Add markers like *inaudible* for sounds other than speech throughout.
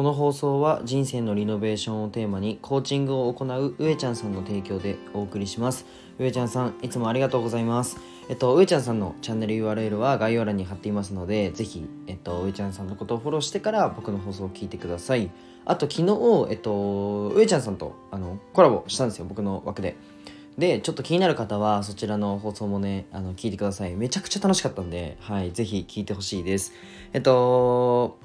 この放送は人生のリノベーションをテーマにコーチングを行う上ちゃんさんの提供でお送りします。上ちゃんさんいつもありがとうございます。えっと上ちゃんさんのチャンネル URL は概要欄に貼っていますのでぜひえっと上ちゃんさんのことをフォローしてから僕の放送を聞いてください。あと昨日えっと上ちゃんさんとあのコラボしたんですよ。僕の枠で。でちょっと気になる方はそちらの放送もねあの聞いてください。めちゃくちゃ楽しかったんではいぜひ聞いてほしいです。えっと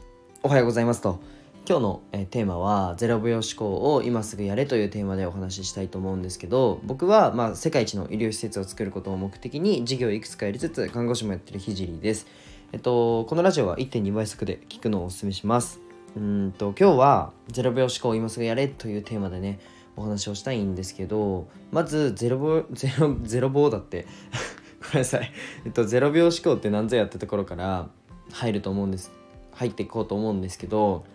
おはようございますと。今日の、えテーマは「0秒思考を今すぐやれ」というテーマでお話ししたいと思うんですけど僕は、まあ、世界一の医療施設を作ることを目的に事業をいくつかやりつつ看護師もやってるひじりです。えっと、このラジオは1.2倍速で聞くのをお勧めします。うんと今日は「0秒思考を今すぐやれ」というテーマでねお話をしたいんですけどまず0秒 *laughs* 0 0秒だって *laughs* ごめんなさい、えっと、0秒思考って何ぞやってところから入ると思うんです入っていこうと思うんですけど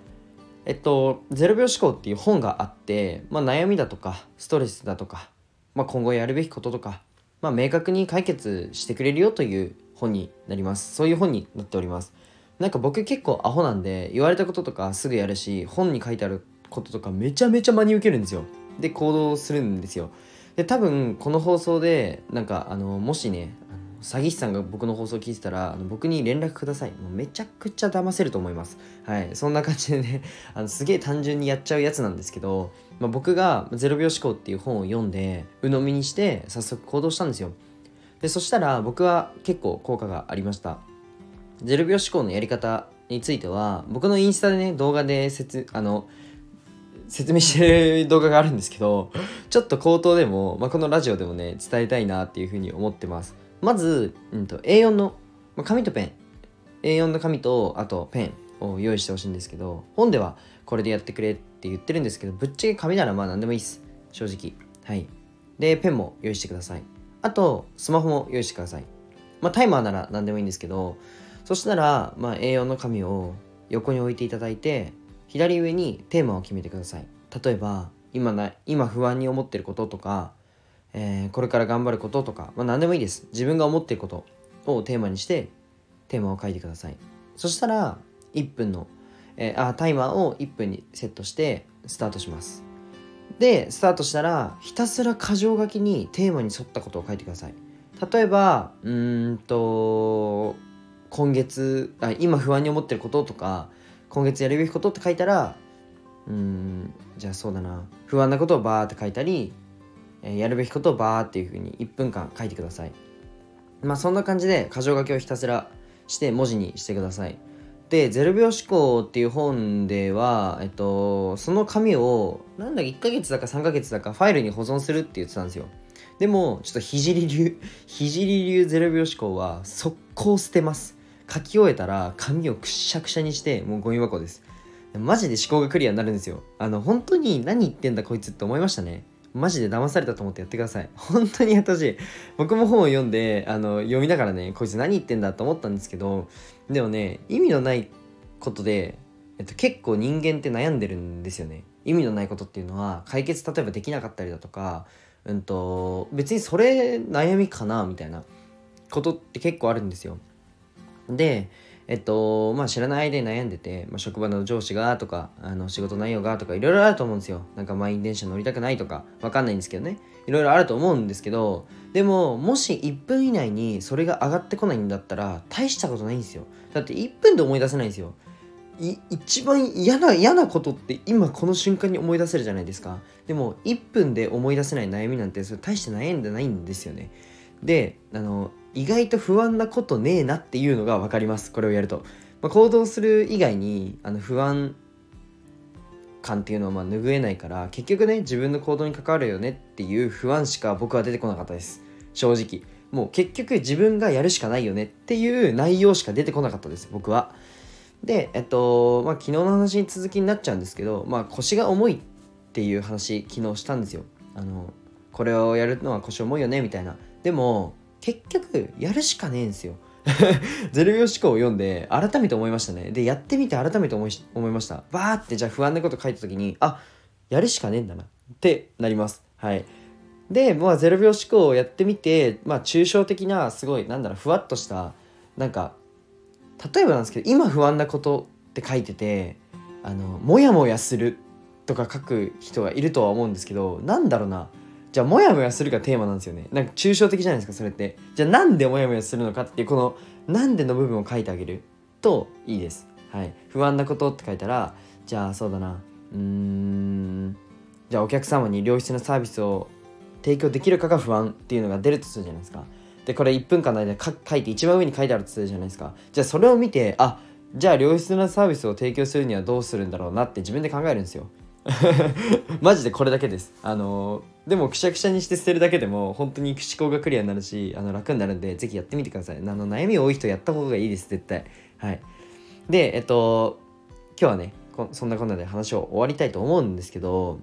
えっと、0秒思考っていう本があって、まあ、悩みだとか、ストレスだとか、まあ、今後やるべきこととか、まあ、明確に解決してくれるよという本になります。そういう本になっております。なんか僕結構アホなんで、言われたこととかすぐやるし、本に書いてあることとかめちゃめちゃ真に受けるんですよ。で、行動するんですよ。で、多分この放送で、なんかあの、もしね、詐欺師さんが僕の放送を聞いてたらあの僕に連絡ください。もうめちゃくちゃ騙せると思います。はい。そんな感じでね *laughs* あのすげえ単純にやっちゃうやつなんですけど、まあ、僕が「0秒思考」っていう本を読んで鵜呑みにして早速行動したんですよ。でそしたら僕は結構効果がありました。0秒思考のやり方については僕のインスタでね動画で説あの説明してる動画があるんですけどちょっと口頭でも、まあ、このラジオでもね伝えたいなっていうふうに思ってます。まず、うんと、A4 の、まあ、紙とペン。A4 の紙とあとペンを用意してほしいんですけど本ではこれでやってくれって言ってるんですけどぶっちゃけ紙ならまあ何でもいいです。正直。はい。でペンも用意してください。あとスマホも用意してください。まあタイマーなら何でもいいんですけどそしたら、まあ、A4 の紙を横に置いていただいて左上にテーマを決めてください。例えば今な今不安に思ってることとかえー、これから頑張ることとか、まあ、何でもいいです。自分が思っていることをテーマにして、テーマを書いてください。そしたら、1分の、えー、あ、タイマーを1分にセットして、スタートします。で、スタートしたら、ひたすら箇条書きにテーマに沿ったことを書いてください。例えば、うんと、今月あ、今不安に思ってることとか、今月やるべきことって書いたら、うん、じゃあそうだな、不安なことをバーって書いたり、えやるべきことをバーっていう風に1分間書いてください。まあそんな感じで箇条書きをひたすらして文字にしてください。で、0秒思考っていう本では、えっと、その紙を、なんだっけ、1ヶ月だか3ヶ月だかファイルに保存するって言ってたんですよ。でも、ちょっとひじり流、ひじり流0秒思考は速攻捨てます。書き終えたら紙をくしゃくしゃにしてもうゴミ箱です。マジで思考がクリアになるんですよ。あの、本当に何言ってんだこいつって思いましたね。マジで騙されたと思ってやってください。*laughs* 本当にやってほしい。僕も本を読んで、あの、読みながらね、こいつ何言ってんだと思ったんですけど、でもね、意味のないことで、えっと、結構人間って悩んでるんですよね。意味のないことっていうのは、解決例えばできなかったりだとか、うんと、別にそれ悩みかなみたいなことって結構あるんですよ。で、えっと、まあ知らないで悩んでて、まあ、職場の上司がとか、あの仕事内容がとかいろいろあると思うんですよ。なんか満員電車乗りたくないとか、わかんないんですけどね。いろいろあると思うんですけど、でも、もし1分以内にそれが上がってこないんだったら、大したことないんですよ。だって1分で思い出せないんですよ。一番嫌な嫌なことって今この瞬間に思い出せるじゃないですかでも1分で思い出せない悩みなんてそれ大して悩んでないんですよねであの意外と不安なことねえなっていうのが分かります。これをやると、まあ、行動する以外にあの不安感っていうのはまあ拭えないから結局ね自分の行動に関わるよねっていう不安しか僕は出てこなかったです。正直。もう結局自分がやるしかないよねっていう内容しか出てこなかったです。僕は。でえっとまあ昨日の話に続きになっちゃうんですけどまあ腰が重いっていう話昨日したんですよ。あのこれをやるのは腰重いよねみたいな。でも結局やるしかねえんですよ。*laughs* 0秒思考を読んで改めて思いましたね。でやってみて改めて思い思いました。バーってじゃあ不安なこと書いた時にあやるしかねえんだな。ってなります。はい。でまあ0秒思考をやってみてまあ抽象的なすごいなんだろうふわっとしたなんか例えばなんですけど今不安なことって書いててあのモヤモヤするとか書く人がいるとは思うんですけどなんだろうな。じゃあモヤモヤするがテーマなんですよね。なんか抽象的じゃないですかそれって。じゃあなんでモヤモヤするのかっていうこのなんでの部分を書いてあげる？といいです。はい。不安なことって書いたらじゃあそうだな。うーん。じゃあお客様に良質なサービスを提供できるかが不安っていうのが出るとするじゃないですか。でこれ1分間の間に書いて一番上に書いてあるとするじゃないですか。じゃあそれを見てあじゃあ良質なサービスを提供するにはどうするんだろうなって自分で考えるんですよ。*laughs* マジでこれだけです。あのでもくしゃくしゃにして捨てるだけでも本当に思考がクリアになるしあの楽になるんでぜひやってみてください。あの悩み多い人やった方がいいです絶対。はい。でえっと今日はねそんなこんなで話を終わりたいと思うんですけど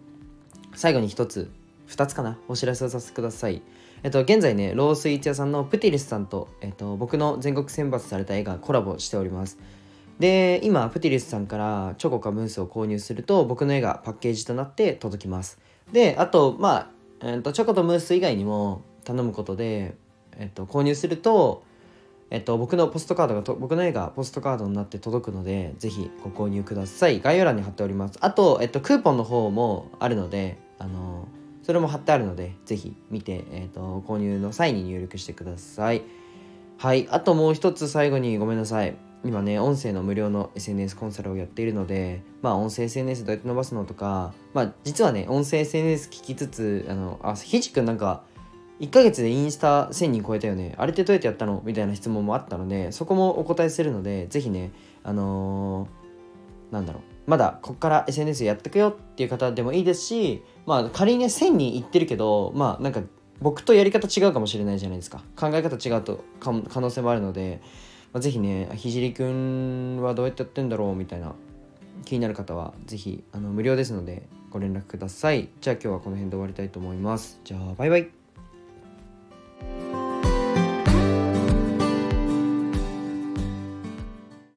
最後に一つ二つかなお知らせをさせてください。えっと、現在ね、ロースイーツ屋さんのプティリスさんと、えっと、僕の全国選抜された絵がコラボしております。で、今、プティリスさんからチョコかムースを購入すると、僕の絵がパッケージとなって届きます。で、あと、まあ、えー、とチョコとムース以外にも頼むことで、えっと、購入すると、えっと、僕のポストカードがと僕の絵がポストカードになって届くのでぜひご購入ください。概要欄に貼っております。あと、えっと、クーポンの方もあるのであのそれも貼ってあるのでぜひ見て、えっと、購入の際に入力してください。はい。あともう一つ最後にごめんなさい。今ね音声の無料の SNS コンサルをやっているのでまあ音声 SNS どうやって伸ばすのとかまあ実はね音声 SNS 聞きつつあのあひじくんなんか1ヶ月でインスタ1000人超えたよね。あれってどうやってやったの？みたいな質問もあったのでそこもお答えするのでぜひねあのー、なんだろう。まだこっから SNS やってくよっていう方でもいいですしまあ仮にね1000人いってるけどまあなんか僕とやり方違うかもしれないじゃないですか。考え方違うと可能性もあるのでまあ、ぜひねひじりくんはどうやってやってんだろうみたいな気になる方はぜひあの無料ですのでご連絡ください。じゃあ今日はこの辺で終わりたいと思います。じゃあバイバイ。